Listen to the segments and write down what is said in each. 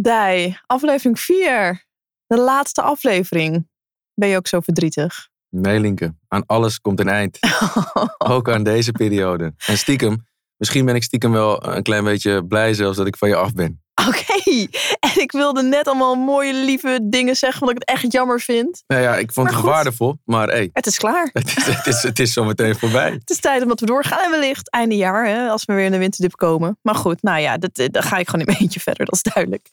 Dij, aflevering 4. De laatste aflevering. Ben je ook zo verdrietig? Nee, Linke. Aan alles komt een eind. Ook aan deze periode. En stiekem, misschien ben ik stiekem wel een klein beetje blij zelfs dat ik van je af ben. Oké, en ik wilde net allemaal mooie, lieve dingen zeggen, wat ik het echt jammer vind. Nou ja, ik vond Maar het goed. waardevol, maar hey, Het is klaar. het is, het is, het is zo meteen voorbij. Het is tijd om dat we doorgaan. En wellicht einde jaar, hè, als we weer in de winterdip komen. Maar goed, nou ja, dat, eh, dan ga ik gewoon in mijn eentje verder, dat is duidelijk.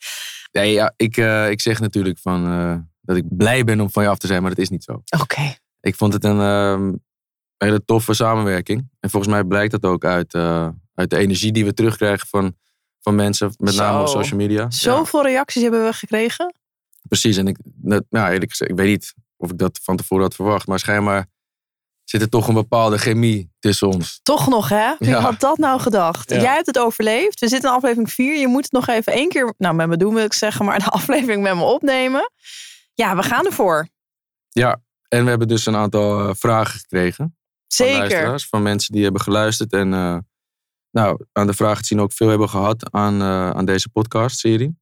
Nee, ja, ik, eh, ik zeg natuurlijk van, eh, dat ik blij ben om van je af te zijn, maar dat is niet zo. Oké. Ik vond het een ehm, hele toffe samenwerking. En volgens mij blijkt dat ook uit, uit de energie die we terugkrijgen van, van mensen, met name op social media. Zoveel reacties hebben we gekregen. precies. En ik, nou, eerlijk gezegd, ik weet niet of ik dat van tevoren had verwacht, maar schijnbaar zit er toch een bepaalde chemie tussen ons. Toch nog, hè? Wie Ja. had dat nou gedacht? Ja. Jij hebt het overleefd. We zitten in aflevering 4. Je moet het nog even één keer, nou met me doen wil ik zeggen, maar de aflevering met me opnemen. Ja, we gaan ervoor. Ja, en we hebben dus een aantal eh, vragen gekregen. Van Zeker. luisteraars, van mensen die hebben geluisterd. En eh, nou, aan de vragen te zien ook veel hebben gehad aan, eh, aan deze podcast-serie.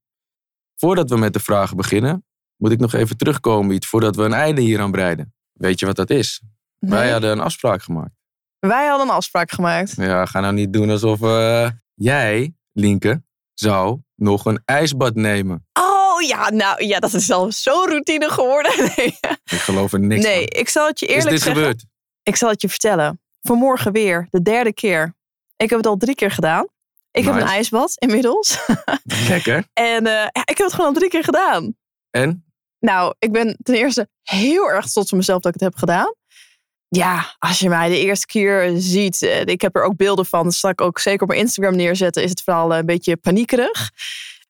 Voordat we met de vragen beginnen, moet ik nog even terugkomen iets voordat we een einde hier aan breiden. Weet je wat dat is? Wij Nee. hadden een afspraak gemaakt. Wij hadden een afspraak gemaakt. Ja, ga nou niet doen alsof eh, jij, Linke, zou nog een ijsbad nemen. Oh ja, nou ja, dat is al zo routine geworden. Nee, Ik geloof er niks nee van. ik zal het je Is eerlijk dit zeggen. gebeurd? Ik zal het je vertellen. Vanmorgen weer, de derde keer. Ik heb het al drie keer gedaan. Ik heb een ijsbad inmiddels. Lekker. En eh, ja, ik heb het gewoon al drie keer gedaan. En? Nou, ik ben ten eerste heel erg trots op mezelf dat ik het heb gedaan. Ja, als je mij de eerste keer ziet, eh, ik heb er ook beelden van, dat zal ik ook zeker op mijn Instagram neerzetten, is het vooral eh, een beetje paniekerig.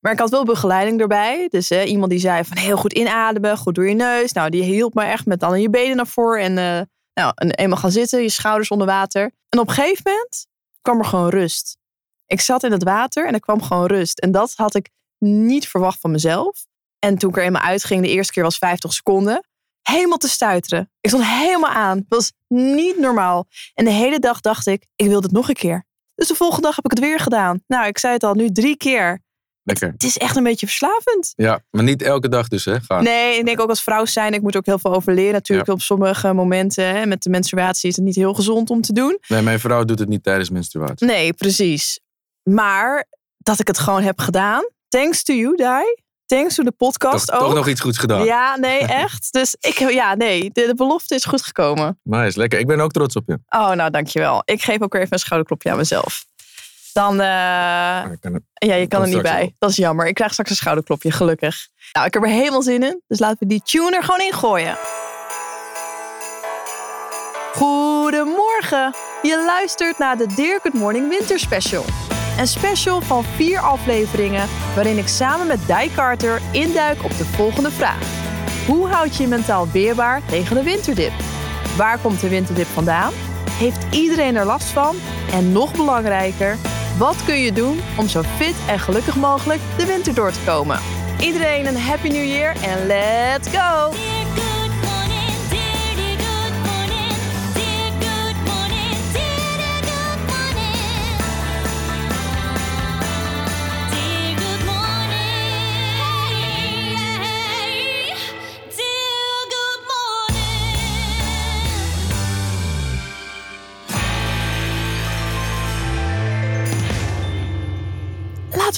Maar ik had wel begeleiding erbij. Dus eh, iemand die zei van heel goed inademen, goed door je neus. Nou, die hielp me echt met dan je benen naar voren en eh, nou, en eenmaal gaan zitten, je schouders onder water. En op een gegeven moment kwam er gewoon rust. Ik zat in het water en er kwam gewoon rust. En dat had ik niet verwacht van mezelf. En toen ik er eenmaal uitging, de eerste keer was 50 seconden. Helemaal te stuiteren. Ik stond helemaal aan. Het was niet normaal. En de hele dag dacht ik, ik wil dit nog een keer. Dus de volgende dag heb ik het weer gedaan. Nou, ik zei het al, nu drie keer. Lekker. Het is echt een beetje verslavend. Ja, maar niet elke dag dus, hè? Gaan. Nee, ik denk ook als vrouw zijn, ik moet ook heel veel over leren. Natuurlijk op sommige momenten, hè, met de menstruatie is het niet heel gezond om te doen. Nee, mijn vrouw doet het niet tijdens menstruatie. Nee, precies. Maar dat ik het gewoon heb gedaan. Thanks to you, Dai. Thanks to de podcast Toch, ook. toch nog iets goeds gedaan. Ja, nee, echt. Dus ik, ja, nee, de, de belofte is goed gekomen. Nice, lekker. Ik ben ook trots op je. Oh, nou, dankjewel. Ik geef ook weer even een schouderklopje aan mezelf. Dan, kan het- ja, je kan er niet bij. Dat is jammer. Ik krijg straks een schouderklopje, gelukkig. Nou, ik heb er helemaal zin in. Dus laten we die tune er gewoon in gooien. Goedemorgen. Je luistert naar de Dear Good Morning Winter Special. Een special van vier afleveringen waarin ik samen met Di Carter induik op de volgende vraag. Hoe houd je je mentaal weerbaar tegen de winterdip? Waar komt de winterdip vandaan? Heeft iedereen er last van? En nog belangrijker, wat kun je doen om zo fit en gelukkig mogelijk de winter door te komen? Iedereen een happy new year en let's go!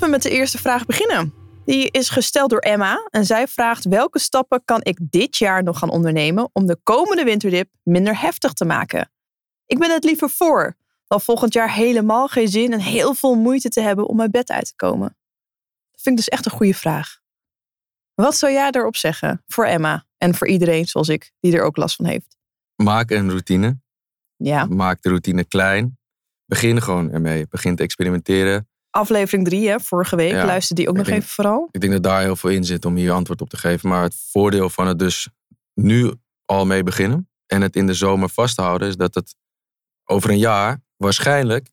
We met de eerste vraag beginnen. Die is gesteld door Emma en zij vraagt welke stappen kan ik dit jaar nog gaan ondernemen om de komende winterdip minder heftig te maken? Ik ben het liever voor dan volgend jaar helemaal geen zin en heel veel moeite te hebben om mijn bed uit te komen. Dat vind ik dus echt een goede vraag. Wat zou jij daarop zeggen voor Emma en voor iedereen zoals ik die er ook last van heeft? Maak een routine. Ja, Maak de routine klein. Begin gewoon ermee. Begin te experimenteren. Aflevering 3, hè, vorige week, Ja, luister die ook nog denk- even vooral. Ik denk dat daar heel veel in zit om hier antwoord op te geven. Maar het voordeel van het dus nu al mee beginnen en het in de zomer vasthouden, is dat het over een jaar waarschijnlijk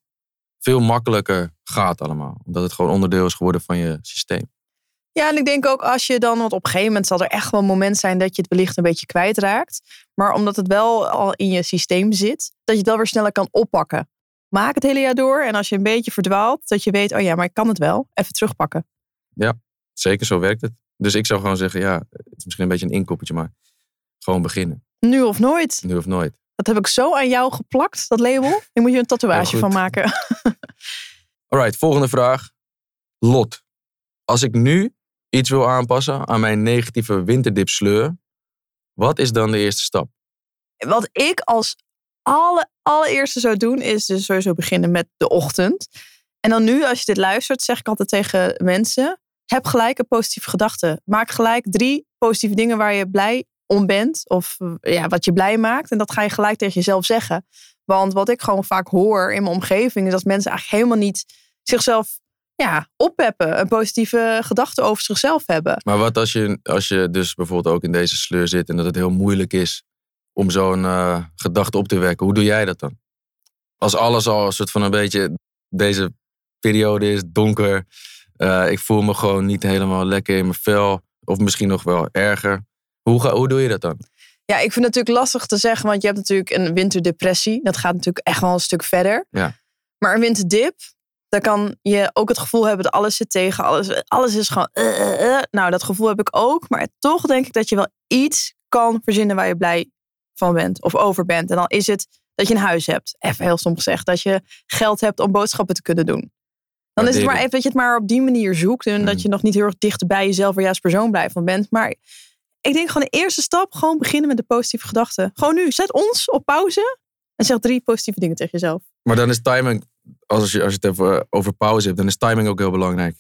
veel makkelijker gaat allemaal. Omdat het gewoon onderdeel is geworden van je systeem. Ja, en ik denk ook als je dan, want op een gegeven moment zal er echt wel een moment zijn dat je het wellicht een beetje kwijtraakt. Maar omdat het wel al in je systeem zit, dat je het wel weer sneller kan oppakken. Maak het hele jaar door en als je een beetje verdwaalt, dat je weet, oh ja, maar ik kan het wel, even terugpakken. Ja. Zeker, zo werkt het. Dus ik zou gewoon zeggen, ja, het is misschien een beetje een inkoppertje, maar gewoon beginnen. Nu of nooit. Nu of nooit. Dat heb ik zo aan jou geplakt, dat label. Daar moet je een tatoeage van maken. Alright, volgende vraag. Lot. Als ik nu iets wil aanpassen aan mijn negatieve winterdip sleur, wat is dan de eerste stap? Wat ik als alle, allereerste zou doen, is dus sowieso beginnen met de ochtend. En dan nu, als je dit luistert, zeg ik altijd tegen mensen: heb gelijk een positieve gedachte. Maak gelijk drie positieve dingen waar je blij om bent. Of eh, ja, wat je blij maakt. En dat ga je gelijk tegen jezelf zeggen. Want wat ik gewoon vaak hoor in mijn omgeving, is dat mensen eigenlijk helemaal niet zichzelf ja, oppeppen. Een positieve gedachte over zichzelf hebben. Maar wat als je, als je dus bijvoorbeeld ook in deze sleur zit en dat het heel moeilijk is om zo'n eh, gedachte op te wekken? Hoe doe jij dat dan? Als alles al een soort van een beetje, deze periode is donker. eh, ik voel me gewoon niet helemaal lekker in mijn vel. Of misschien nog wel erger. Hoe, ga, hoe doe je dat dan? Ja, ik vind het natuurlijk lastig te zeggen, want je hebt natuurlijk een winterdepressie. Dat gaat natuurlijk echt wel een stuk verder. Ja. Maar een winterdip, dan kan je ook het gevoel hebben dat alles zit tegen. Alles, alles is gewoon. eh. Nou, dat gevoel heb ik ook. Maar toch denk ik dat je wel iets kan verzinnen waar je blij van bent of over bent. En dan is het dat je een huis hebt. Even heel stom gezegd. Dat je geld hebt om boodschappen te kunnen doen. Dan is het maar even dat je het maar op die manier zoekt. En dat je nog niet heel erg dicht bij jezelf jij als persoon blij van bent. Maar ik denk gewoon de eerste stap, gewoon beginnen met de positieve gedachten. Gewoon nu, zet ons op pauze en zeg drie positieve dingen tegen jezelf. Maar dan is timing, als je, als je het even eh, over pauze hebt, dan is timing ook heel belangrijk.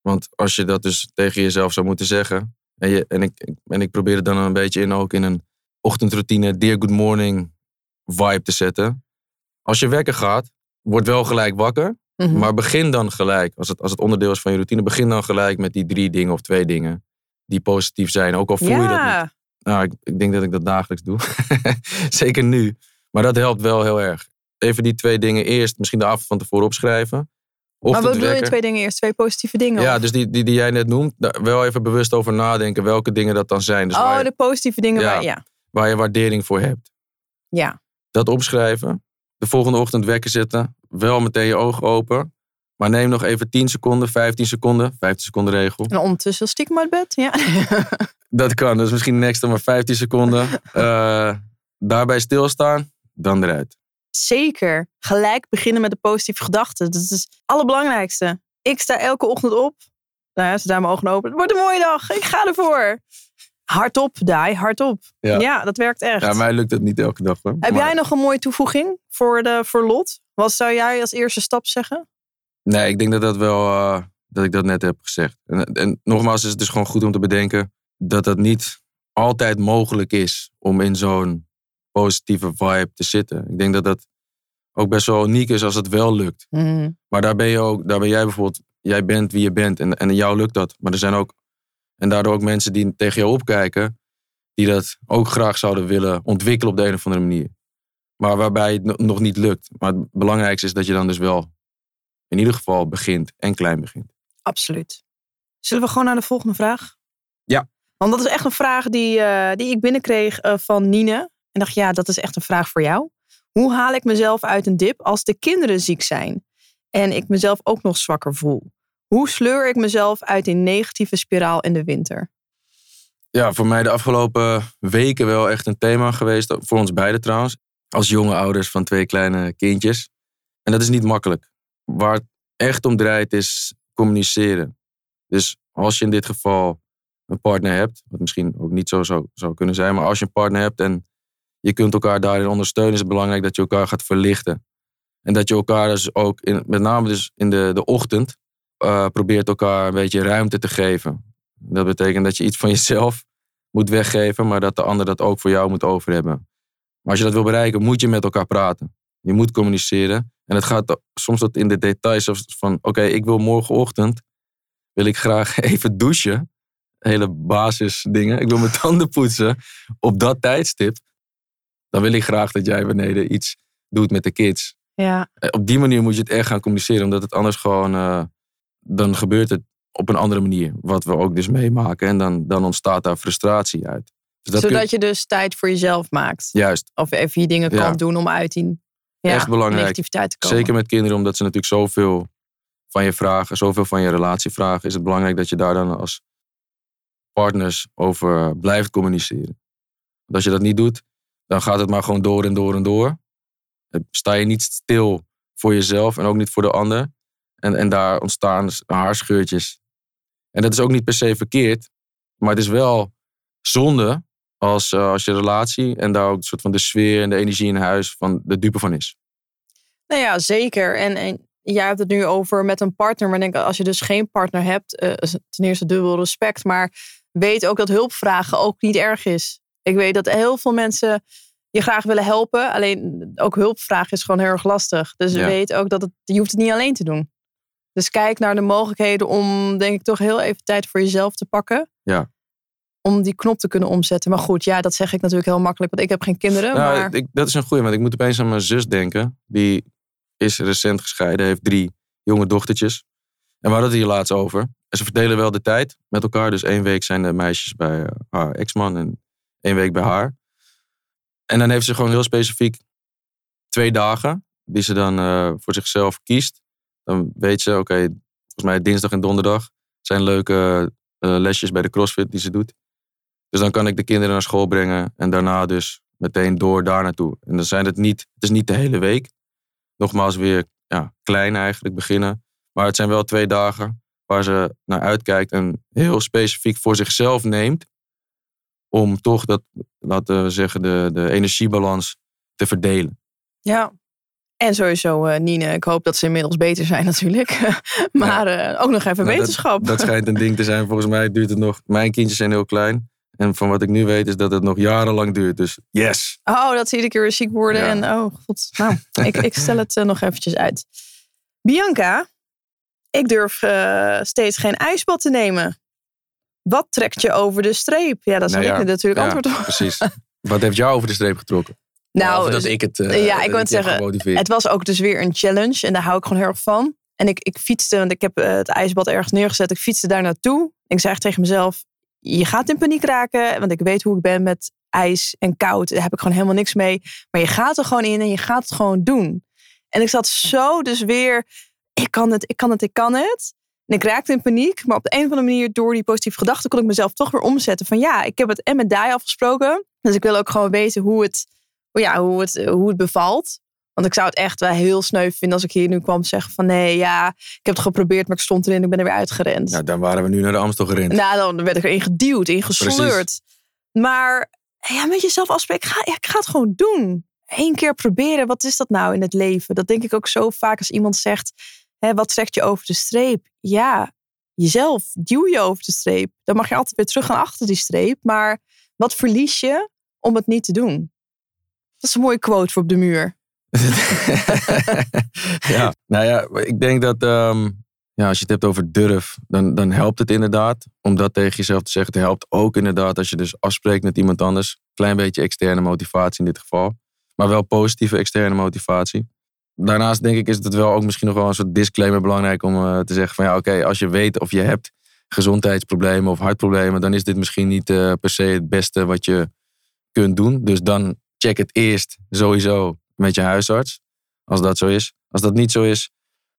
Want als je dat dus tegen jezelf zou moeten zeggen. En, je, en, ik, en ik probeer het dan een beetje in ook in een ochtendroutine, dear good morning vibe te zetten. Als je wekker gaat, word wel gelijk wakker. Mhm. Maar begin dan gelijk, als het, als het onderdeel is van je routine, begin dan gelijk met die drie dingen of twee dingen die positief zijn. Ook al voel je dat niet. Nou, ik, ik denk dat ik dat dagelijks doe. Zeker nu. Maar dat helpt wel heel erg. Even die twee dingen eerst, misschien de avond van tevoren opschrijven. maar wat bedoel je twee dingen eerst? Twee positieve dingen? Ja, of- dus die, die, die jij net noemt, daar wel even bewust over nadenken welke dingen dat dan zijn. Dus oh, waar, je, de positieve dingen. Ja. Waar, ja. Waar je waardering voor hebt. ja. Dat opschrijven. De volgende ochtend wekker zetten. Wel meteen je ogen open. Maar neem nog even 10 seconden, 15 seconden. 15 seconden regel. En ondertussen stiekem uit bed. Ja. Dat kan. Dus misschien next maar 15 seconden. Eh, daarbij stilstaan. Dan eruit. Zeker. Gelijk beginnen met de positieve gedachten. Dat is het allerbelangrijkste. Ik sta elke ochtend op. Nou ja, ze daar mijn ogen open. Het wordt een mooie dag. Ik ga ervoor. Hardop, Dai, hardop. Ja. Ja. dat werkt echt. Ja, mij lukt het niet elke dag hoor. Heb Maar- jij nog een mooie toevoeging voor, de, voor Lot? Wat zou jij als eerste stap zeggen? Nee, ik denk dat dat wel, eh, dat ik dat net heb gezegd. En, en nogmaals is het dus gewoon goed om te bedenken dat dat niet altijd mogelijk is om in zo'n positieve vibe te zitten. Ik denk dat dat ook best wel uniek is als het wel lukt. Maar daar ben je ook, daar ben jij bijvoorbeeld, jij bent wie je bent en, en jou lukt dat. Maar er zijn ook, en daardoor ook mensen die tegen jou opkijken, die dat ook graag zouden willen ontwikkelen op de een of andere manier. Maar waarbij het no- nog niet lukt. Maar het belangrijkste is dat je dan dus wel in ieder geval begint en klein begint. Absoluut. Zullen we gewoon naar de volgende vraag? Ja. Want dat is echt een vraag die, eh, die ik binnenkreeg eh, van Nine. En dacht, ja, dat is echt een vraag voor jou. Hoe haal ik mezelf uit een dip als de kinderen ziek zijn? En ik mezelf ook nog zwakker voel? Hoe sleur ik mezelf uit die negatieve spiraal in de winter? Ja, voor mij de afgelopen weken wel echt een thema geweest. Voor ons beiden trouwens. Als jonge ouders van twee kleine kindjes. En dat is niet makkelijk. Waar het echt om draait is communiceren. Dus als je in dit geval een partner hebt. Wat misschien ook niet zo zou, zou kunnen zijn. Maar als je een partner hebt en je kunt elkaar daarin ondersteunen. Is het belangrijk dat je elkaar gaat verlichten. En dat je elkaar dus ook, in, met name dus in de, de ochtend. Eh, probeert elkaar een beetje ruimte te geven. Dat betekent dat je iets van jezelf moet weggeven, maar dat de ander dat ook voor jou moet over hebben. Maar als je dat wil bereiken, moet je met elkaar praten. Je moet communiceren. En het gaat soms tot in de details van, oké, ik wil morgenochtend, wil ik graag even douchen. Hele basisdingen. Ik wil mijn tanden poetsen op dat tijdstip. Dan wil ik graag dat jij beneden iets doet met de kids. Ja, Eh, Op die manier moet je het echt gaan communiceren, omdat het anders gewoon, eh, dan gebeurt het op een andere manier. Wat we ook dus meemaken. En dan, dan ontstaat daar frustratie uit. Dus dat zodat kun- je dus tijd voor jezelf maakt. Juist, Of even je dingen Ja. kan doen om uit die ja, Echt belangrijk. negativiteit te komen. zeker met kinderen, omdat ze natuurlijk zoveel van je vragen, zoveel van je relatie vragen, is het belangrijk dat je daar dan als partners over blijft communiceren. Want als je dat niet doet, dan gaat het maar gewoon door en door en door. Sta je niet stil voor jezelf en ook niet voor de ander. En, en daar ontstaan haarscheurtjes. En dat is ook niet per se verkeerd, maar het is wel zonde als, eh, als je relatie en daar ook een soort van de sfeer en de energie in huis van de dupe van is. Nou ja, zeker. En, en jij hebt het nu over met een partner. Maar denk, als je dus geen partner hebt, eh, ten eerste dubbel respect. Maar weet ook dat hulpvragen ook niet erg is. Ik weet dat heel veel mensen je graag willen helpen. Alleen ook hulpvragen is gewoon heel erg lastig. Dus Ja. weet ook dat het, je hoeft het niet alleen te doen. Dus kijk naar de mogelijkheden om, denk ik, toch heel even tijd voor jezelf te pakken. Ja. Om die knop te kunnen omzetten. Maar goed, ja, dat zeg ik natuurlijk heel makkelijk, want ik heb geen kinderen. Nou, maar ik, dat is een goeie, want ik moet opeens aan mijn zus denken. Die is recent gescheiden, heeft drie jonge dochtertjes. En we hadden het hier laatst over. En ze verdelen wel de tijd met elkaar. Dus één week zijn de meisjes bij eh, haar ex-man en één week bij haar. En dan heeft ze gewoon heel specifiek twee dagen die ze dan eh, voor zichzelf kiest. Dan weet ze, oké, volgens mij dinsdag en donderdag zijn leuke eh, lesjes bij de CrossFit die ze doet. Dus dan kan ik de kinderen naar school brengen en daarna dus meteen door daar naartoe. En dan zijn het niet, het is niet de hele week. Nogmaals weer ja, klein eigenlijk beginnen. Maar het zijn wel twee dagen waar ze naar uitkijkt en heel specifiek voor zichzelf neemt. Om toch dat, laten we zeggen, de, de energiebalans te verdelen. Ja. En sowieso, eh Nine, ik hoop dat ze inmiddels beter zijn natuurlijk. maar eh, ook nog even Nou, wetenschap. Dat schijnt een ding te zijn. Volgens mij duurt het nog. Mijn kindjes zijn heel klein. En van wat ik nu weet is dat het nog jarenlang duurt. Dus yes. Oh, dat ze iedere keer weer ziek worden. Ja. En oh, god. Nou, ik, ik stel het eh, nog eventjes uit. Bianca, ik durf steeds geen ijsbad te nemen. Wat trekt je over de streep? Ja, dat zal Nou ik ja, natuurlijk antwoord op. Precies. wat heeft jou over de streep getrokken? Nou, dat ik het. eh, ja, ik wou het zeggen. Het was ook dus weer een challenge. En daar hou ik gewoon heel erg van. En ik, ik fietste, want ik heb eh, het ijsbad ergens neergezet. Ik fietste daar naartoe. Ik zei echt tegen mezelf, je gaat in paniek raken. Want ik weet hoe ik ben met ijs en koud. Daar heb ik gewoon helemaal niks mee. Maar je gaat er gewoon in en je gaat het gewoon doen. En ik zat zo dus weer, ik kan het, ik kan het, ik kan het. En ik raakte in paniek. Maar op de een of andere manier, door die positieve gedachten, kon ik mezelf toch weer omzetten. Van ja, ik heb het en met Dai afgesproken. Dus ik wil ook gewoon weten hoe het, ja, hoe het, hoe het bevalt. Want ik zou het echt wel heel sneu vinden als ik hier nu kwam zeggen van nee, ja, ik heb het geprobeerd, maar ik stond erin en ik ben er weer uitgerend. Nou, dan waren we nu naar de Amstel gerend. Nou, dan werd ik erin geduwd, ingesleurd. Maar ja, met jezelf afspreken, ik ga, ja, ik ga het gewoon doen. Eén keer proberen, wat is dat nou in het leven? Dat denk ik ook zo vaak als iemand zegt, hè, wat trekt je over de streep? Ja, jezelf, duw je over de streep. Dan mag je altijd weer terug gaan achter die streep. Maar wat verlies je om het niet te doen? Dat is een mooie quote voor op de muur. ja, nou ja, ik denk dat ehm, ja, als je het hebt over durf, dan, dan helpt het inderdaad om dat tegen jezelf te zeggen. Het helpt ook inderdaad als je dus afspreekt met iemand anders. Klein beetje externe motivatie in dit geval. Maar wel positieve externe motivatie. Daarnaast denk ik is het wel ook misschien nog wel een soort disclaimer belangrijk om eh, te zeggen van ja, oké, als je weet of je hebt gezondheidsproblemen of hartproblemen, dan is dit misschien niet eh, per se het beste wat je kunt doen. Dus dan check het eerst sowieso met je huisarts. Als dat zo is. Als dat niet zo is,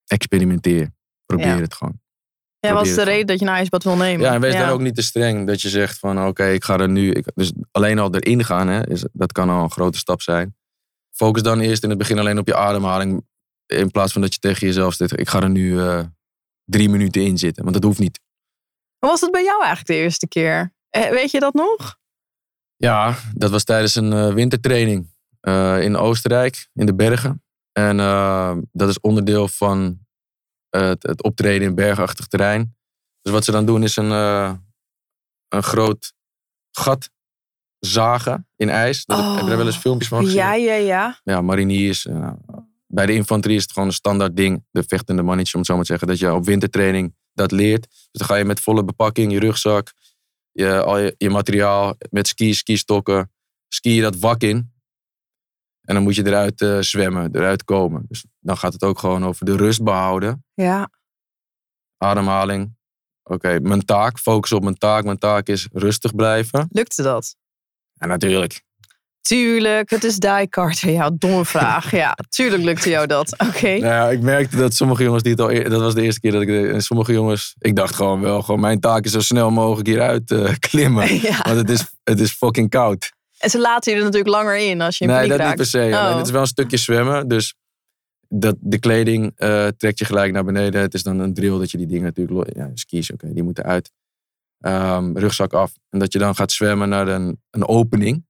experimenteer. Probeer Ja. het gewoon. Ja, wat is de reden dat je een ijsbad wil nemen? Ja, en wees dan ook niet te streng dat je zegt van oké, ik ga er nu. Ik, dus alleen al erin gaan, hè, is, dat kan al een grote stap zijn. Focus dan eerst in het begin alleen op je ademhaling. In plaats van dat je tegen jezelf zegt, ik ga er nu eh, drie minuten in zitten. Want dat hoeft niet. Hoe was het bij jou eigenlijk de eerste keer? Eh, Weet je dat nog? Ja, dat was tijdens een eh, wintertraining eh, in Oostenrijk, in de bergen. En eh, dat is onderdeel van het, het optreden in bergachtig terrein. Dus wat ze dan doen is een, een groot gat zagen in ijs. Dat, Oh. Heb je daar wel eens filmpjes van gezien? Ja, ja, ja. ja, mariniers. bij de infanterie is het gewoon een standaard ding. De vechtende mannetjes, om het zo maar te zeggen. Dat je op wintertraining dat leert. Dus dan ga je met volle bepakking, je rugzak, je, al je, je materiaal, met skis, skistokken, ski je dat wak in. En dan moet je eruit eh, zwemmen, eruit komen. Dus dan gaat het ook gewoon over de rust behouden. Ja, Ademhaling. Oké, mijn taak, focus op mijn taak. Mijn taak is rustig blijven. lukte dat? Ja, natuurlijk. Tuurlijk, het is Die Carter. Ja, domme vraag. Ja, tuurlijk lukte jou dat. Oké. Nou ja, ik merkte dat sommige jongens die het al... eer- Dat was de eerste keer dat ik... En sommige jongens... Ik dacht gewoon wel, gewoon mijn taak is zo snel mogelijk hieruit eh, klimmen. Ja. Want het is, het is fucking koud. En ze laten je er natuurlijk langer in als je in Nee, dat niet per se. Oh. Het is wel een stukje zwemmen. Dus dat, de kleding eh, trekt je gelijk naar beneden. Het is dan een drill dat je die dingen natuurlijk... Ja, skis, oké, die moeten uit. Ehm, rugzak af. En dat je dan gaat zwemmen naar een, een opening.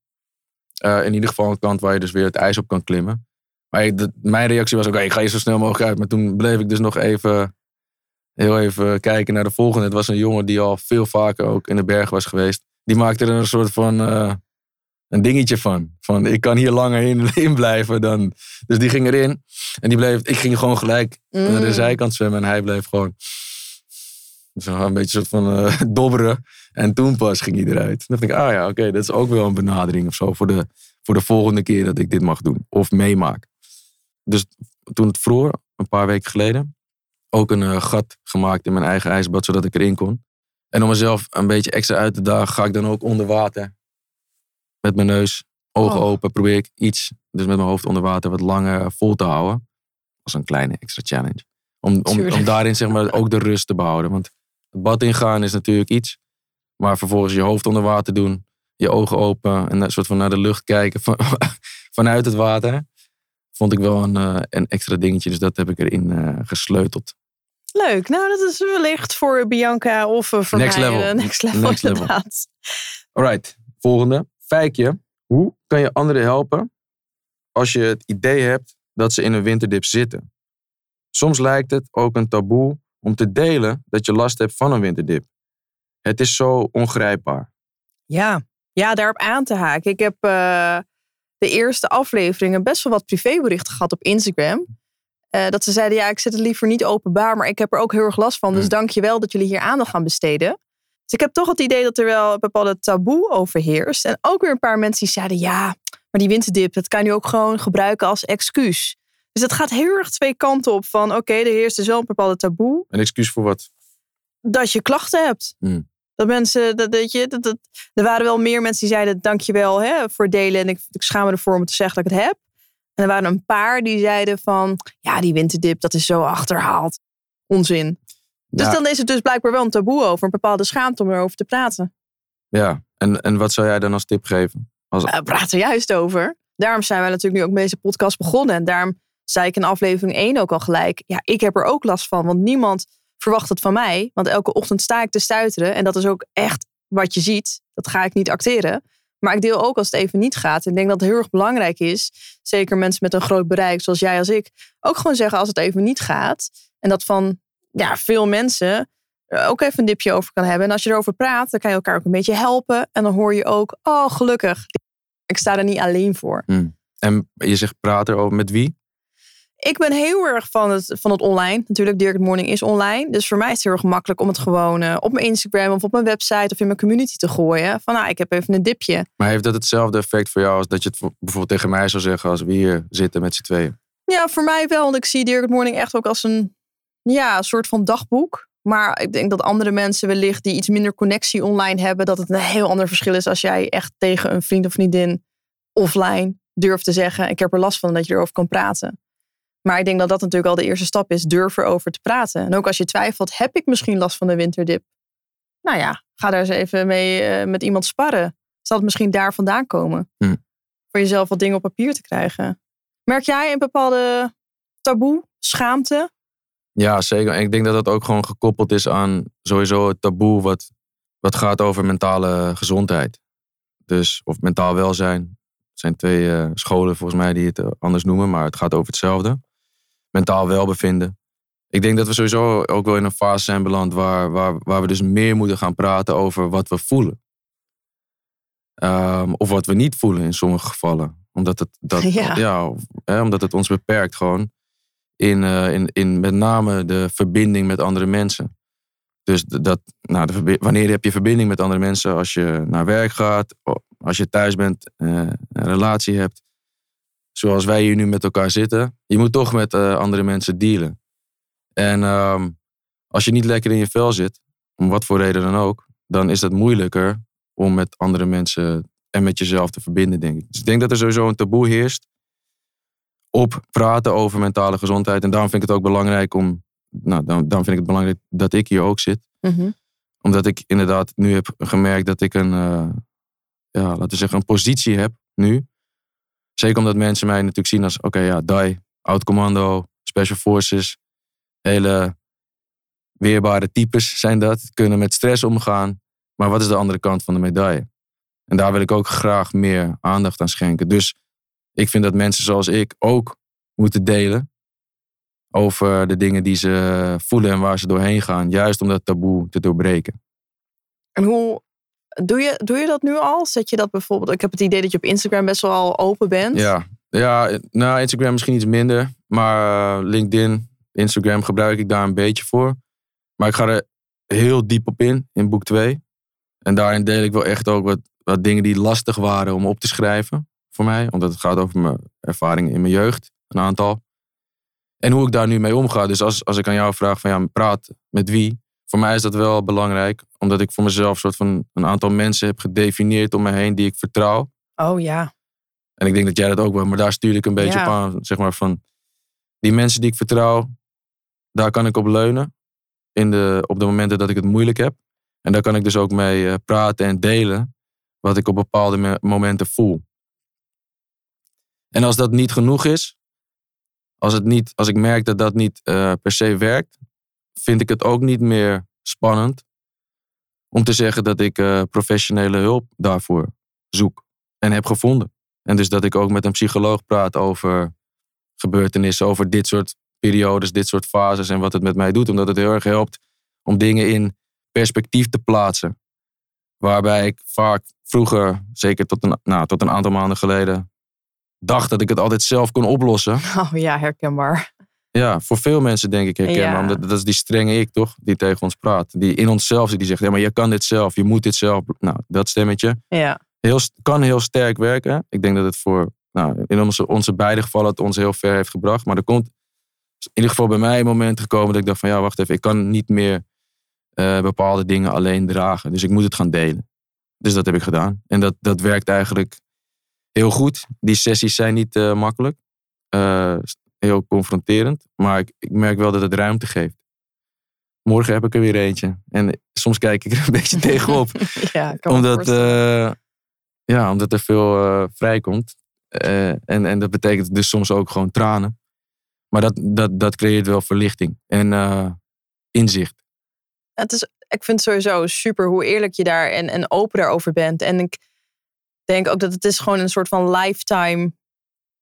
Eh, in ieder geval een kant waar je dus weer het ijs op kan klimmen. Maar ik, mijn reactie was, oké, ik ga hier zo snel mogelijk uit. Maar toen bleef ik dus nog even... Heel even kijken naar de volgende. Het was een jongen die al veel vaker ook in de berg was geweest. Die maakte er een soort van... eh, een dingetje van. Van ik kan hier langer in, in blijven dan. Dus die ging erin. En die bleef. Ik ging gewoon gelijk naar de Mm. zijkant zwemmen. En hij bleef gewoon. Zo een beetje soort van eh, dobberen. En toen pas ging hij eruit. Toen dacht ik, ah ja, oké, dat is ook wel een benadering of zo. Voor de, voor de volgende keer dat ik dit mag doen. Of meemaak. Dus toen het vroor, een paar weken geleden. Ook een eh, gat gemaakt in mijn eigen ijsbad. Zodat ik erin kon. En om mezelf een beetje extra uit te dagen. Ga ik dan ook onder water met mijn neus, ogen Oh. open, probeer ik iets, dus met mijn hoofd onder water, wat langer vol te houden. Als een kleine extra challenge. Om, om, om daarin zeg maar ook de rust te behouden. Want het bad ingaan is natuurlijk iets, maar vervolgens je hoofd onder water doen, je ogen open en een soort van naar de lucht kijken van, vanuit het water, vond ik wel een, eh, een extra dingetje. Dus dat heb ik erin eh, gesleuteld. Leuk. Nou, dat is wellicht voor Bianca of eh, voor Next mij level. next level Next level. inderdaad. Alright, volgende. Feitje. Hoe kan je anderen helpen als je het idee hebt dat ze in een winterdip zitten? Soms lijkt het ook een taboe om te delen dat je last hebt van een winterdip. Het is zo ongrijpbaar. Ja. ja, daarop aan te haken. Ik heb eh, de eerste afleveringen best wel wat privéberichten gehad op Instagram. Eh, dat ze zeiden, ja, ik zet het liever niet openbaar, maar ik heb er ook heel erg last van. Dus Hmm. dank je wel dat jullie hier aandacht gaan besteden. Dus ik heb toch het idee dat er wel een bepaalde taboe overheerst. En ook weer een paar mensen die zeiden, ja, maar die winterdip, dat kan je ook gewoon gebruiken als excuus. Dus het gaat heel erg twee kanten op van, oké, er heerst dus wel een bepaalde taboe Een excuus voor wat? dat je klachten hebt. Hmm. Dat mensen, dat, dat je, dat, dat, er waren wel meer mensen die zeiden: Dankjewel hè, voor delen. En ik, ik schaam me ervoor om te zeggen dat ik het heb. En er waren een paar die zeiden: van ja, die winterdip, dat is zo achterhaald. Onzin. Dus Ja, dan is het dus blijkbaar wel een taboe over, een bepaalde schaamte om erover te praten. ja. En, en wat zou jij dan als tip geven? Als, We praten er juist over. Daarom zijn wij natuurlijk nu ook met deze podcast begonnen. En daarom zei ik in aflevering 1 ook al gelijk: ja, ik heb er ook last van. Want niemand verwacht het van mij. Want elke ochtend sta ik te stuiteren. En dat is ook echt wat je ziet. Dat ga ik niet acteren. Maar ik deel ook als het even niet gaat. En ik denk dat het heel erg belangrijk is. Zeker mensen met een groot bereik, zoals jij als ik. Ook gewoon zeggen als het even niet gaat. En dat van ja, veel mensen er ook even een dipje over kan hebben. En als je erover praat, dan kan je elkaar ook een beetje helpen. En dan hoor je ook, oh gelukkig. Ik sta er niet alleen voor. en je zegt praat erover met wie? Ik ben heel erg van het, van het online. Natuurlijk, Dirk het Morning is online. Dus voor mij is het heel erg makkelijk om het gewoon eh, op mijn Instagram of op mijn website of in mijn community te gooien. Van nou, ik heb even een dipje. Maar heeft dat hetzelfde effect voor jou als dat je het voor- bijvoorbeeld tegen mij zou zeggen als we hier zitten met z'n tweeën? Ja, voor mij wel. Want ik zie Dirk het Morning echt ook als een ja, een soort van dagboek. Maar ik denk dat andere mensen wellicht die iets minder connectie online hebben, dat het een heel ander verschil is als jij echt tegen een vriend of vriendin offline durft te zeggen: Ik heb er last van dat je erover kan praten. Maar ik denk dat dat natuurlijk al de eerste stap is: durf erover te praten. En ook als je twijfelt: heb ik misschien last van de winterdip? Nou ja, ga daar eens even mee eh, met iemand sparren. Zal het misschien daar vandaan komen? Hm. Voor jezelf wat dingen op papier te krijgen. Merk jij een bepaalde taboe, schaamte? Ja, zeker. En ik denk dat dat ook gewoon gekoppeld is aan sowieso het taboe wat, wat gaat over mentale gezondheid. Dus, of mentaal welzijn. Er zijn twee eh, scholen volgens mij die het eh, anders noemen, maar het gaat over hetzelfde. Mentaal welbevinden. Ik denk dat we sowieso ook wel in een fase zijn beland waar, waar, waar we dus meer moeten gaan praten over wat we voelen. Ehm, of wat we niet voelen in sommige gevallen. Omdat het, dat, Ja. hè, omdat het ons beperkt gewoon in, eh, in, in met name de verbinding met andere mensen. Dus dat, nou, de, wanneer heb je verbinding met andere mensen? Als je naar werk gaat, als je thuis bent, eh, een relatie hebt. Zoals wij hier nu met elkaar zitten. Je moet toch met eh, andere mensen dealen. En ehm, als je niet lekker in je vel zit, om wat voor reden dan ook, dan is het moeilijker om met andere mensen en met jezelf te verbinden, denk ik. Dus ik denk dat er sowieso een taboe heerst op praten over mentale gezondheid. En daarom vind ik het ook belangrijk om, nou, dan, daarom vind ik het belangrijk dat ik hier ook zit. Mhm. Omdat ik inderdaad nu heb gemerkt dat ik een, eh, ja, laten we zeggen, een positie heb nu. Zeker omdat mensen mij natuurlijk zien als, oké, ja, DAI, oud commando, special forces, hele weerbare types zijn dat, kunnen met stress omgaan. Maar wat is de andere kant van de medaille? En daar wil ik ook graag meer aandacht aan schenken. Dus ik vind dat mensen zoals ik ook moeten delen over de dingen die ze voelen en waar ze doorheen gaan. Juist om dat taboe te doorbreken. En hoe doe je, doe je dat nu al? Zet je dat bijvoorbeeld? Ik heb het idee dat je op Instagram best wel open bent. Ja, ja nou, Instagram misschien iets minder. Maar eh, LinkedIn, Instagram gebruik ik daar een beetje voor. Maar ik ga er heel diep op in, in boek 2. En daarin deel ik wel echt ook wat, wat dingen die lastig waren om op te schrijven voor mij. Omdat het gaat over mijn ervaringen in mijn jeugd, een aantal. En hoe ik daar nu mee omga. Dus als, als ik aan jou vraag van ja, praat met wie. Voor mij is dat wel belangrijk. Omdat ik voor mezelf soort van een aantal mensen heb gedefinieerd om me heen die ik vertrouw. Oh ja. En ik denk dat jij dat ook wel, maar daar stuur ik een beetje Ja. op aan. Zeg maar van die mensen die ik vertrouw, daar kan ik op leunen. In de, op de momenten dat ik het moeilijk heb. En daar kan ik dus ook mee eh, praten en delen. Wat ik op bepaalde me- momenten voel. En als dat niet genoeg is, als, het niet, als ik merk dat dat niet eh, per se werkt, vind ik het ook niet meer spannend om te zeggen dat ik eh, professionele hulp daarvoor zoek en heb gevonden. En dus dat ik ook met een psycholoog praat over gebeurtenissen, over dit soort periodes, dit soort fases en wat het met mij doet. Omdat het heel erg helpt om dingen in perspectief te plaatsen. Waarbij ik vaak vroeger, zeker tot een, nou, tot een aantal maanden geleden, dacht dat ik het altijd zelf kon oplossen. Oh ja, herkenbaar. Ja, voor veel mensen denk ik herkenbaar. Ja. Omdat dat is die strenge ik, toch? Die tegen ons praat. Die in onszelf zit, die zegt, ja, maar je kan dit zelf, je moet dit zelf. Nou, dat stemmetje Ja. heel, kan heel sterk werken. Ik denk dat het voor, nou, in onze, onze beide gevallen het ons heel ver heeft gebracht. Maar er komt in ieder geval bij mij een moment gekomen dat ik dacht van ja, wacht even, ik kan niet meer eh, bepaalde dingen alleen dragen. Dus ik moet het gaan delen. Dus dat heb ik gedaan. En dat, dat werkt eigenlijk heel goed. Die sessies zijn niet eh, makkelijk. Eh, heel confronterend. Maar ik, ik merk wel dat het ruimte geeft. Morgen heb ik er weer eentje. En soms kijk ik er een beetje tegenop ja, kan omdat, eh, ja, omdat er veel eh, vrijkomt. Eh, en, en dat betekent dus soms ook gewoon tranen. Maar dat, dat, dat creëert wel verlichting en inzicht. het is, ik vind het sowieso super hoe eerlijk je daar en, en open daarover bent. En ik denk ook dat het is gewoon een soort van lifetime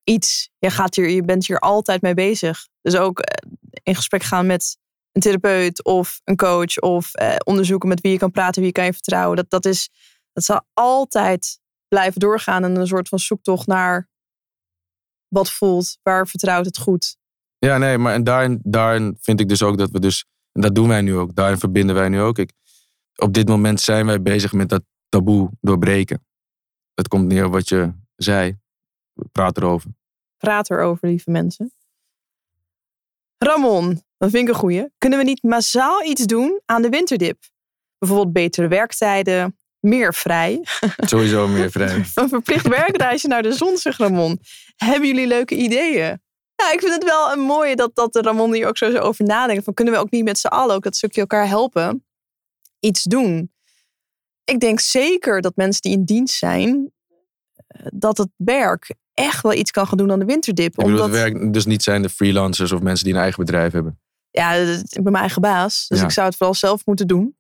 iets. Je, gaat hier, je bent hier altijd mee bezig. Dus ook eh, in gesprek gaan met een therapeut of een coach of eh, onderzoeken met wie je kan praten, wie je kan je vertrouwen. Dat, dat, is, dat zal altijd blijven doorgaan en een soort van zoektocht naar wat voelt, waar vertrouwt het goed. Ja, nee, maar en daarin, daarin vind ik dus ook dat we dus, en dat doen wij nu ook, daarin verbinden wij nu ook. Ik, op dit moment zijn wij bezig met dat taboe doorbreken. Dat komt neer op wat je zei. We praten erover. Praat erover, lieve mensen. Ramon, dat vind ik een goeie. Kunnen we niet massaal iets doen aan de winterdip? Bijvoorbeeld betere werktijden, meer vrij. Sowieso meer vrij. Een verplicht werkreisje naar de zon, zegt Ramon. Hebben jullie leuke ideeën? Ja, ik vind het wel een mooie dat, dat Ramon hier ook zo over nadenkt. Van, kunnen we ook niet met z'n allen, ook dat stukje elkaar helpen, iets doen? Ik denk zeker dat mensen die in dienst zijn, eh, dat het werk echt wel iets kan gaan doen aan de winterdip. Ik bedoel, omdat, het werkt dus niet zijn de freelancers of mensen die een eigen bedrijf hebben. Ja, ik ben mijn eigen baas. Dus Ja. ik zou het vooral zelf moeten doen.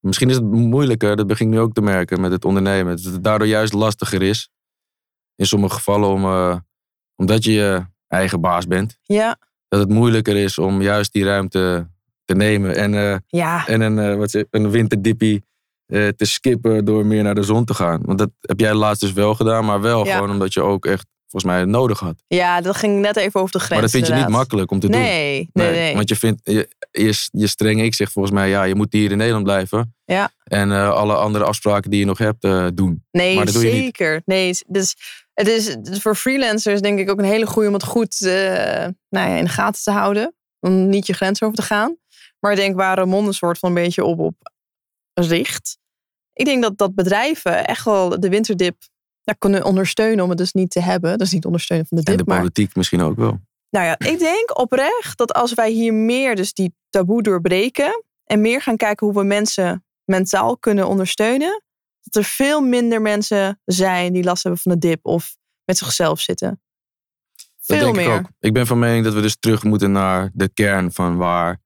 Misschien is het moeilijker, dat begin ik nu ook te merken met het ondernemen. Dat het daardoor juist lastiger is. In sommige gevallen om, eh, omdat je je eigen baas bent. Ja, Dat het moeilijker is om juist die ruimte te nemen. En, eh, ja, en een, eh, wat een winterdippie te skippen door meer naar de zon te gaan. Want dat heb jij laatst dus wel gedaan. Maar wel Ja. gewoon omdat je ook echt volgens mij nodig had. ja, dat ging net even over de grens. maar dat vind je niet makkelijk om te doen. Nee, nee, nee. Want je vindt, je, je, je strenge ik zegt volgens mij, ja, je moet hier in Nederland blijven. Ja. En eh, alle andere afspraken die je nog hebt, eh, doen. Nee, Maar dat doe je niet. zeker. Nee, dus het is voor freelancers denk ik ook een hele goede om het goed eh, nou ja, in de gaten te houden. Om niet je grens over te gaan. Maar ik denk waar Ramon een soort van een beetje op, op richt. Ik denk dat, dat bedrijven echt wel de winterdip nou, kunnen ondersteunen om het dus niet te hebben. Dus niet ondersteunen van de En de dip, maar politiek misschien ook wel. Nou ja, ik denk oprecht dat als wij hier meer dus die taboe doorbreken en meer gaan kijken hoe we mensen mentaal kunnen ondersteunen, dat er veel minder mensen zijn die last hebben van de dip of met zichzelf zitten. Dat Veel denk meer. ik ook. Ik ben van mening dat we dus terug moeten naar de kern van waar.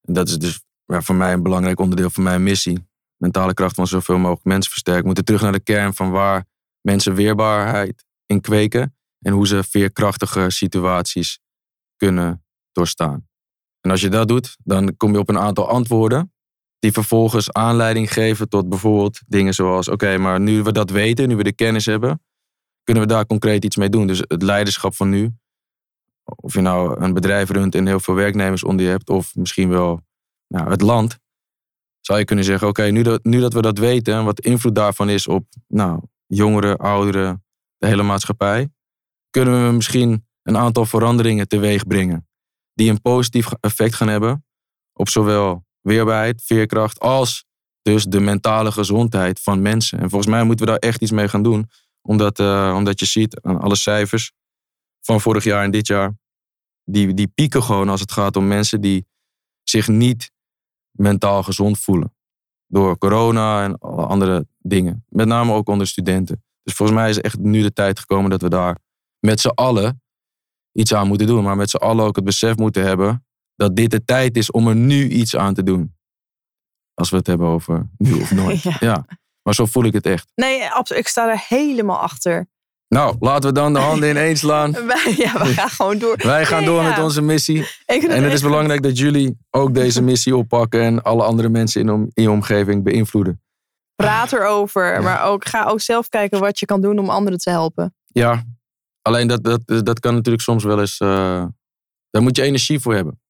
Dat is dus voor mij een belangrijk onderdeel van mijn missie. Mentale kracht van zoveel mogelijk mensen versterken. We moeten terug naar de kern van waar mensen weerbaarheid in kweken. En hoe ze veerkrachtige situaties kunnen doorstaan. En als je dat doet, dan kom je op een aantal antwoorden. Die vervolgens aanleiding geven tot bijvoorbeeld dingen zoals: oké, maar nu we dat weten, nu we de kennis hebben, kunnen we daar concreet iets mee doen. Dus het leiderschap van nu, of je nou een bedrijf runt en heel veel werknemers onder je hebt, of misschien wel nou, het land, zou je kunnen zeggen: oké, nu, dat, nu dat we dat weten, en wat de invloed daarvan is op nou, jongeren, ouderen, de hele maatschappij, kunnen we misschien een aantal veranderingen teweeg brengen. Die een positief effect gaan hebben op zowel weerbaarheid, veerkracht, als dus de mentale gezondheid van mensen. En volgens mij moeten we daar echt iets mee gaan doen omdat, eh, omdat je ziet aan alle cijfers van vorig jaar en dit jaar. Die, die pieken gewoon als het gaat om mensen die zich niet mentaal gezond voelen. Door corona en alle andere dingen. Met name ook onder studenten. Dus volgens mij is echt nu de tijd gekomen dat we daar met z'n allen iets aan moeten doen. Maar met z'n allen ook het besef moeten hebben dat dit de tijd is om er nu iets aan te doen. Als we het hebben over nu of nooit. Ja. ja. Maar zo voel ik het echt. Nee, absoluut. Ik sta er helemaal achter. Nou, laten we dan de handen ineens slaan. Wij, ja, we gaan gewoon door. Wij gaan Nee, door ja. met onze missie. En het is belangrijk dat jullie ook deze missie oppakken en alle andere mensen in, om, in je omgeving beïnvloeden. Praat erover, Ja. maar ook ga ook zelf kijken wat je kan doen om anderen te helpen. Ja, alleen dat, dat, dat kan natuurlijk soms wel eens. eh, daar moet je energie voor hebben.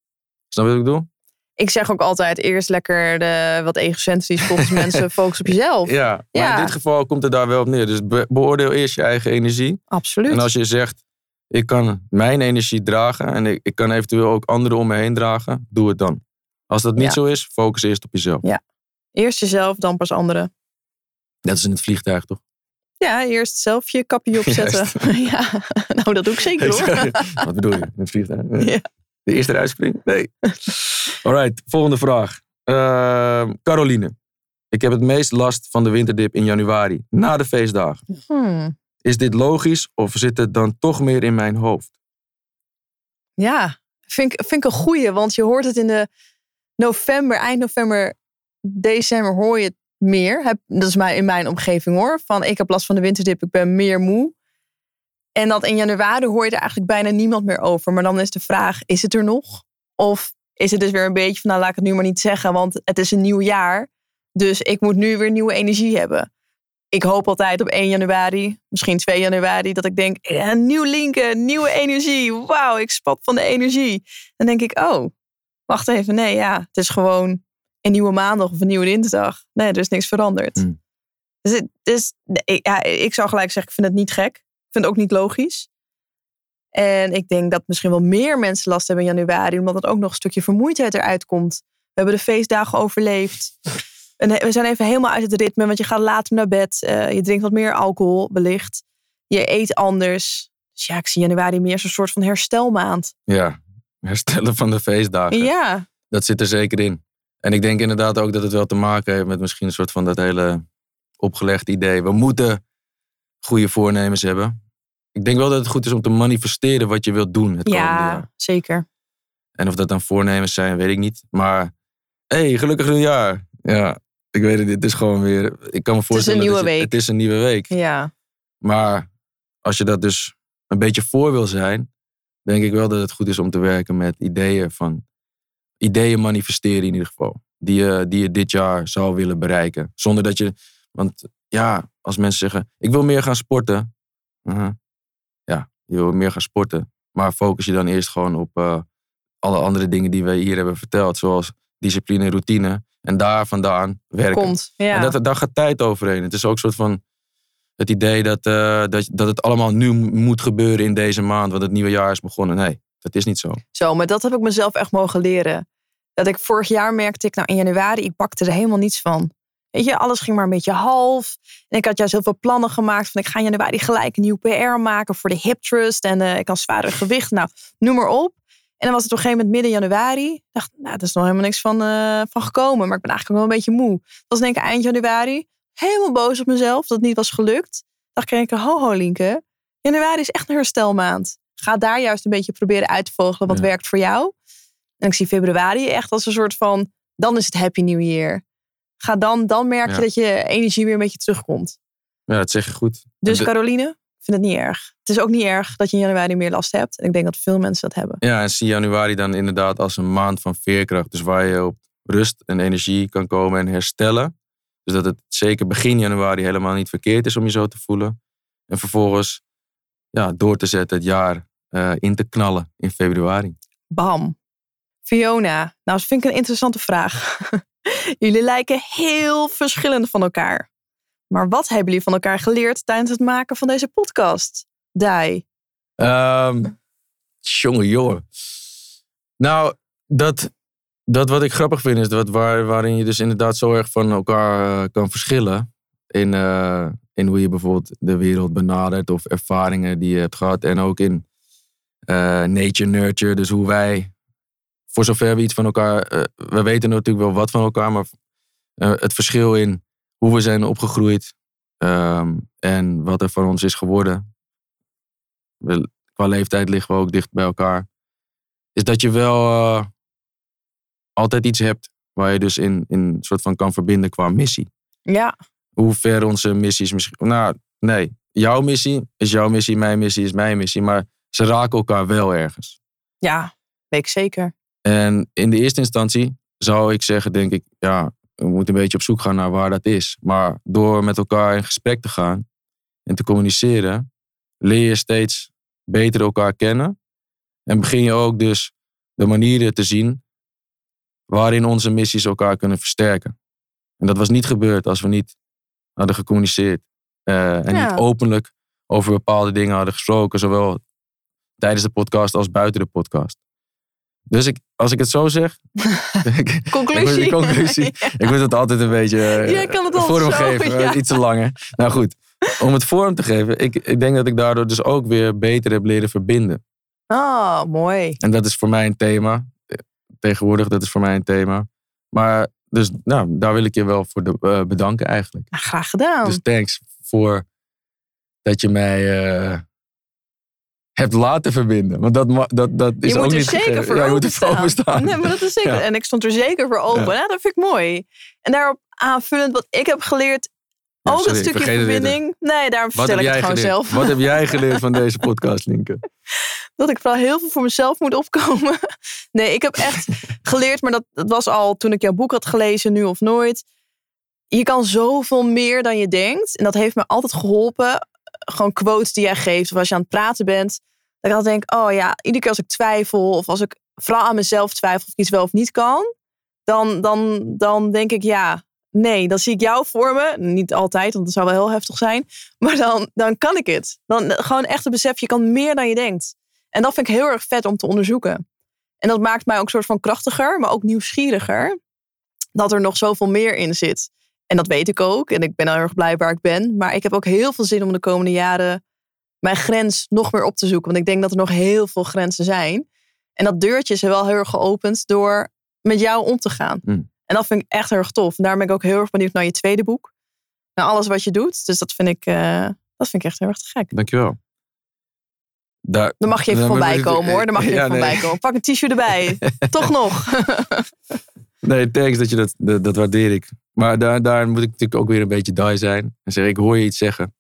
Snap je wat ik bedoel? Ik zeg ook altijd eerst lekker de, wat egocentrisch volgens mensen focus op jezelf. Ja, maar Ja. in dit geval komt het daar wel op neer. Dus be- beoordeel eerst je eigen energie. Absoluut. En als je zegt, ik kan mijn energie dragen en ik, ik kan eventueel ook anderen om me heen dragen, doe het dan. Als dat niet Ja. zo is, focus eerst op jezelf. Eerst jezelf, dan pas anderen. Dat is in het vliegtuig toch? Ja, eerst zelf je kapje opzetten. ja, nou dat doe ik zeker hoor. Wat bedoel je? In het vliegtuig? Ja. De eerste eruit springen? Nee. Alright, volgende vraag. Ehm, Caroline. Ik heb het meest last van de winterdip in januari, na de feestdagen. Hmm. Is dit logisch of zit het dan toch meer in mijn hoofd? Ja, vind ik, vind ik een goeie, want je hoort het in de november, eind november, december hoor je het meer. Heb, dat is mij, in mijn omgeving hoor. Van ik heb last van de winterdip, ik ben meer moe. En dat in januari hoor je er eigenlijk bijna niemand meer over. Maar dan is de vraag, is het er nog? Of is het dus weer een beetje van, nou laat ik het nu maar niet zeggen, want het is een nieuw jaar. Dus ik moet nu weer nieuwe energie hebben. Ik hoop altijd op 1 januari, misschien 2 januari, dat ik denk, ja, nieuw linken, nieuwe energie. Wauw, ik spat van de energie. Dan denk ik, oh, wacht even, nee, ja, het is gewoon een nieuwe maandag of een nieuwe dinsdag. Nee, er is niks veranderd. Hmm. Dus, het, dus ja, ik zou gelijk zeggen, ik vind het niet gek. Ik vind het ook niet logisch. En ik denk dat misschien wel meer mensen last hebben in januari, omdat het ook nog een stukje vermoeidheid eruit komt. We hebben de feestdagen overleefd. En we zijn even helemaal uit het ritme, want je gaat later naar bed. eh, je drinkt wat meer alcohol, wellicht. Je eet anders. Dus ja, ik zie januari meer als een soort van herstelmaand. Ja, herstellen van de feestdagen. Ja, Dat zit er zeker in. En ik denk inderdaad ook dat het wel te maken heeft met misschien een soort van dat hele opgelegd idee. We moeten goede voornemens hebben. Ik denk wel dat het goed is om te manifesteren wat je wilt doen het komende ja jaar. zeker. En of dat dan voornemens zijn, weet ik niet. Maar, hey, gelukkig nieuwjaar. Ja, ik weet het, dit is gewoon weer... Ik kan me voorstellen... nieuwe dat je- week. Het is een nieuwe week. Ja, Maar als je dat dus een beetje voor wil zijn, denk ik wel dat het goed is om te werken met ideeën van ideeën manifesteren in ieder geval. Die je, die je dit jaar zou willen bereiken. Zonder dat je. Want ja, als mensen zeggen, ik wil meer gaan sporten. Mhm. Ja, je wil meer gaan sporten. Maar focus je dan eerst gewoon op eh, alle andere dingen die we hier hebben verteld. Zoals discipline en routine. En daar vandaan werken. komt. Ja. En dat, daar gaat tijd overheen. Het is ook een soort van het idee dat, eh, dat, dat het allemaal nu moet gebeuren in deze maand, want het nieuwe jaar is begonnen. Nee, dat is niet zo. Zo, maar dat heb ik mezelf echt mogen leren. Dat ik vorig jaar merkte ik, nou in januari, ik bakte er helemaal niets van. Weet je, alles ging maar een beetje half. En ik had juist heel veel plannen gemaakt. Van ik ga in januari gelijk een nieuw PR maken voor de Hip Trust. En eh, ik kan zware gewicht. Nou, noem maar op. En dan was het op een gegeven moment midden januari. Ik dacht, nou, er is nog helemaal niks van, eh, van gekomen. Maar ik ben eigenlijk wel een beetje moe. Het was denk ik eind januari. Helemaal boos op mezelf dat het niet was gelukt. Dacht ik, ho ho Linke. Januari is echt een herstelmaand. Ga daar juist een beetje proberen uit te vogelen wat Ja. werkt voor jou. En ik zie februari echt als een soort van, dan is het Happy New Year. Ga dan, dan merk je Ja. dat je energie weer een beetje terugkomt. Ja, dat zeg je goed. Dus De- Caroline, ik vind het niet erg. Het is ook niet erg dat je in januari meer last hebt. En ik denk dat veel mensen dat hebben. Ja, en zie januari dan inderdaad als een maand van veerkracht. Dus waar je op rust en energie kan komen en herstellen. Dus dat het zeker begin januari helemaal niet verkeerd is om je zo te voelen. En vervolgens ja, door te zetten het jaar eh, in te knallen in februari. Bam. Fiona, nou dat vind ik een interessante vraag. jullie lijken heel verschillend van elkaar. Maar wat hebben jullie van elkaar geleerd tijdens het maken van deze podcast? Dai. Jongen, jongen. Nou, dat, dat wat ik grappig vind is dat waar, waarin je dus inderdaad zo erg van elkaar eh, kan verschillen. In, eh, in hoe je bijvoorbeeld de wereld benadert of ervaringen die je hebt gehad. En ook in eh, nature nurture. Dus hoe wij, voor zover we iets van elkaar, eh, we weten natuurlijk wel wat van elkaar, maar eh, het verschil in hoe we zijn opgegroeid ehm, en wat er van ons is geworden. We- qua leeftijd liggen we ook dicht bij elkaar. Is dat je wel eh, altijd iets hebt waar je dus in, in een soort van kan verbinden qua missie. Ja, Hoe ver onze missies misschien. Nou, nee. Jouw missie is jouw missie, mijn missie is mijn missie. Maar ze raken elkaar wel ergens. ja, weet ik zeker. En in de eerste instantie zou ik zeggen, denk ik, ja, we moeten een beetje op zoek gaan naar waar dat is. Maar door met elkaar in gesprek te gaan en te communiceren, leer je steeds beter elkaar kennen. En begin je ook dus de manieren te zien waarin onze missies elkaar kunnen versterken. En dat was niet gebeurd als we niet hadden gecommuniceerd. eh, en Ja. niet openlijk over bepaalde dingen hadden gesproken, zowel tijdens de podcast als buiten de podcast. Dus ik, als ik het zo zeg. Conclusie. Ik, conclusie. ik moet het altijd een beetje eh, kan het vorm zo, geven, ja. iets te langer. Nou goed, om het vorm te geven. Ik, ik denk dat ik daardoor dus ook weer beter heb leren verbinden. Oh, mooi. En dat is voor mij een thema. Eh, Tegenwoordig, dat is voor mij een thema. Maar dus, nou, daar wil ik je wel voor de- eh, bedanken eigenlijk. Nou, graag gedaan. Dus thanks voor dat je mij eh, hebt laten verbinden. Want dat, dat, dat is je ook moet er niet zeker voor ja, je moet er voor openstaan. openstaan. Nee, maar dat is zeker. Ja. En ik stond er zeker voor open. Ja. Ja. dat vind ik mooi. En daarop aanvullend wat ik heb geleerd. Ook sorry, een stukje verbinding. Nee, daarom Wat vertel ik het gewoon geleerd? zelf. Wat heb jij geleerd van deze podcast, Linke? dat ik vooral heel veel voor mezelf moet opkomen. Nee, ik heb echt geleerd, maar dat, dat was al toen ik jouw boek had gelezen, nu of nooit. Je kan zoveel meer dan je denkt. En dat heeft me altijd geholpen. Gewoon quotes die jij geeft, of als je aan het praten bent. Dat ik altijd denk, oh ja, iedere keer als ik twijfel, of als ik vooral aan mezelf twijfel of ik iets wel of niet kan, dan, dan, dan denk ik ja, nee, dan zie ik jou voor me. Niet altijd, want dat zou wel heel heftig zijn. Maar dan, dan kan ik het. Dan gewoon echt het besef, je kan meer dan je denkt. En dat vind ik heel erg vet om te onderzoeken. En dat maakt mij ook een soort van krachtiger, maar ook nieuwsgieriger. Dat er nog zoveel meer in zit. En dat weet ik ook. En ik ben heel erg blij waar ik ben. Maar ik heb ook heel veel zin om de komende jaren mijn grens nog meer op te zoeken. Want ik denk dat er nog heel veel grenzen zijn. En dat deurtje is wel heel erg geopend door met jou om te gaan. Mm. En dat vind ik echt heel erg tof. En daarom ben ik ook heel erg benieuwd naar je tweede boek. Naar alles wat je doet. Dus dat vind ik, eh, dat vind ik echt heel erg te gek. Dankjewel. Daar, Dan mag je even Ja, voorbij komen hoor. Dan mag je Ja, even nee. voorbij komen. Pak een t-shirt erbij. Toch nog. Nee, thanks dat je dat, dat, dat waardeer ik. Maar daar, daar moet ik natuurlijk ook weer een beetje die zijn. En zeg ik, hoor je iets zeggen.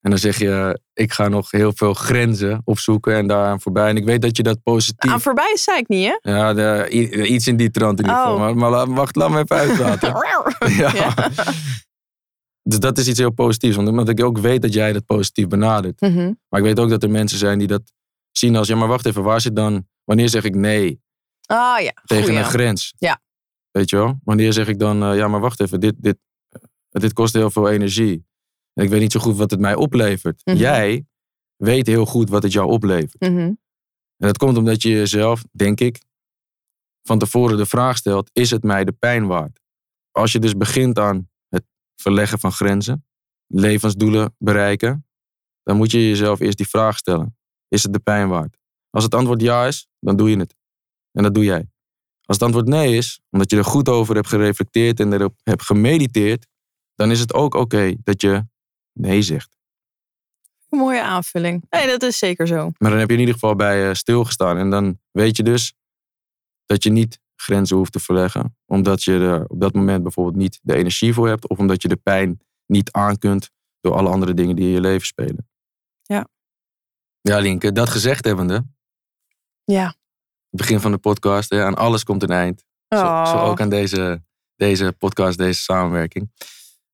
En dan zeg je, ik ga nog heel veel grenzen opzoeken en daaraan voorbij. En ik weet dat je dat positief... Aan voorbij zei ik niet hè. Ja, de- iets in die trant in ieder geval. Oh. Maar, maar la- wacht, laat me even uitpraten. ja. Ja. Dus dat is iets heel positiefs. want- Omdat ik ook weet dat jij dat positief benadert. Mhm. Maar ik weet ook dat er mensen zijn die dat zien als... Ja, maar wacht even, waar zit dan... Wanneer zeg ik nee Ah ja. tegen Goeie. een grens? Ja. Weet je wel? Wanneer zeg ik dan... eh, ja, maar wacht even, dit, dit, eh, dit kost heel veel energie. En ik weet niet zo goed wat het mij oplevert. Mhm. Jij weet heel goed wat het jou oplevert. Mhm. En dat komt omdat je jezelf, denk ik, van tevoren de vraag stelt: is het mij de pijn waard? Als je dus begint aan het verleggen van grenzen, levensdoelen bereiken, dan moet je jezelf eerst die vraag stellen. Is het de pijn waard? Als het antwoord ja is, dan doe je het. En dat doe jij. Als het antwoord nee is, omdat je er goed over hebt gereflecteerd en erop hebt gemediteerd, dan is het ook oké dat je nee zegt. Een mooie aanvulling. Nee, dat is zeker zo. Maar dan heb je in ieder geval bij eh, stilgestaan. En dan weet je dus dat je niet grenzen hoeft te verleggen. Omdat je er op dat moment bijvoorbeeld niet de energie voor hebt. Of omdat je de pijn niet aan kunt door alle andere dingen die in je leven spelen. Ja. Ja, Linke, dat gezegd hebbende. Ja. Het begin van de podcast. Hè, aan alles komt een eind. Zo, Oh. zo ook aan deze, deze podcast, deze samenwerking.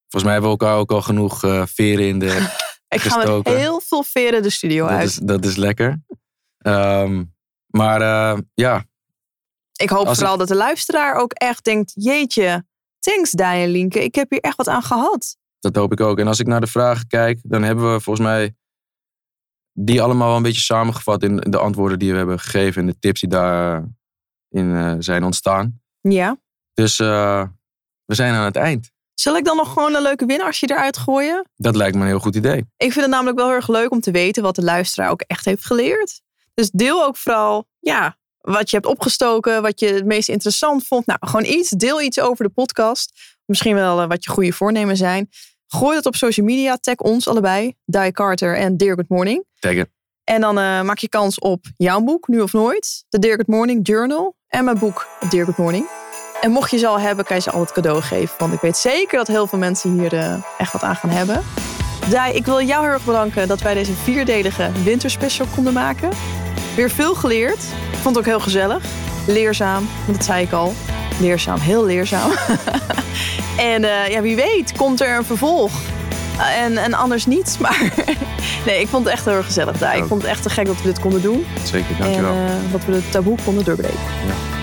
Volgens mij hebben we elkaar ook al genoeg eh, veren in de Ik ga met heel veel veren de studio Dat uit. is, dat is lekker. Ehm, maar eh, ja, Ik hoop Als vooral dat de luisteraar ook echt denkt: jeetje, thanks Daan en Lienke. Ik heb hier echt wat aan gehad. dat hoop ik ook. En als ik naar de vragen kijk, dan hebben we volgens mij die allemaal wel een beetje samengevat in de antwoorden die we hebben gegeven en de tips die daarin eh zijn ontstaan. Ja. Dus eh, we zijn aan het eind. Zal ik dan nog gewoon een leuke winnarsje eruit gooien? Dat lijkt me een heel goed idee. Ik vind het namelijk wel heel erg leuk om te weten wat de luisteraar ook echt heeft geleerd. Dus deel ook vooral ja, wat je hebt opgestoken, wat je het meest interessant vond. Nou, gewoon iets. Deel iets over de podcast. Misschien wel eh, wat je goede voornemen zijn. Gooi dat op social media. Tag ons allebei. Die Carter en Dear Good Morning. Taggen. En dan eh, maak je kans op jouw boek, Nu of Nooit. De Dear Good Morning Journal. En mijn boek, Dear Good Morning. En mocht je ze al hebben, kan je ze altijd cadeau geven. Want ik weet zeker dat heel veel mensen hier eh, echt wat aan gaan hebben. Dai, ik wil jou heel erg bedanken dat wij deze vierdelige winterspecial konden maken. Weer veel geleerd. Ik vond het ook heel gezellig. Leerzaam, want dat zei ik al. Leerzaam, heel leerzaam. en eh, ja, wie weet komt er een vervolg. En, en anders niet. Maar nee, ik vond het echt heel erg gezellig. Dai. Ik Ook. vond het echt te gek dat we dit konden doen. Zeker, En dankjewel. eh, dat we het taboe konden doorbreken. Ja.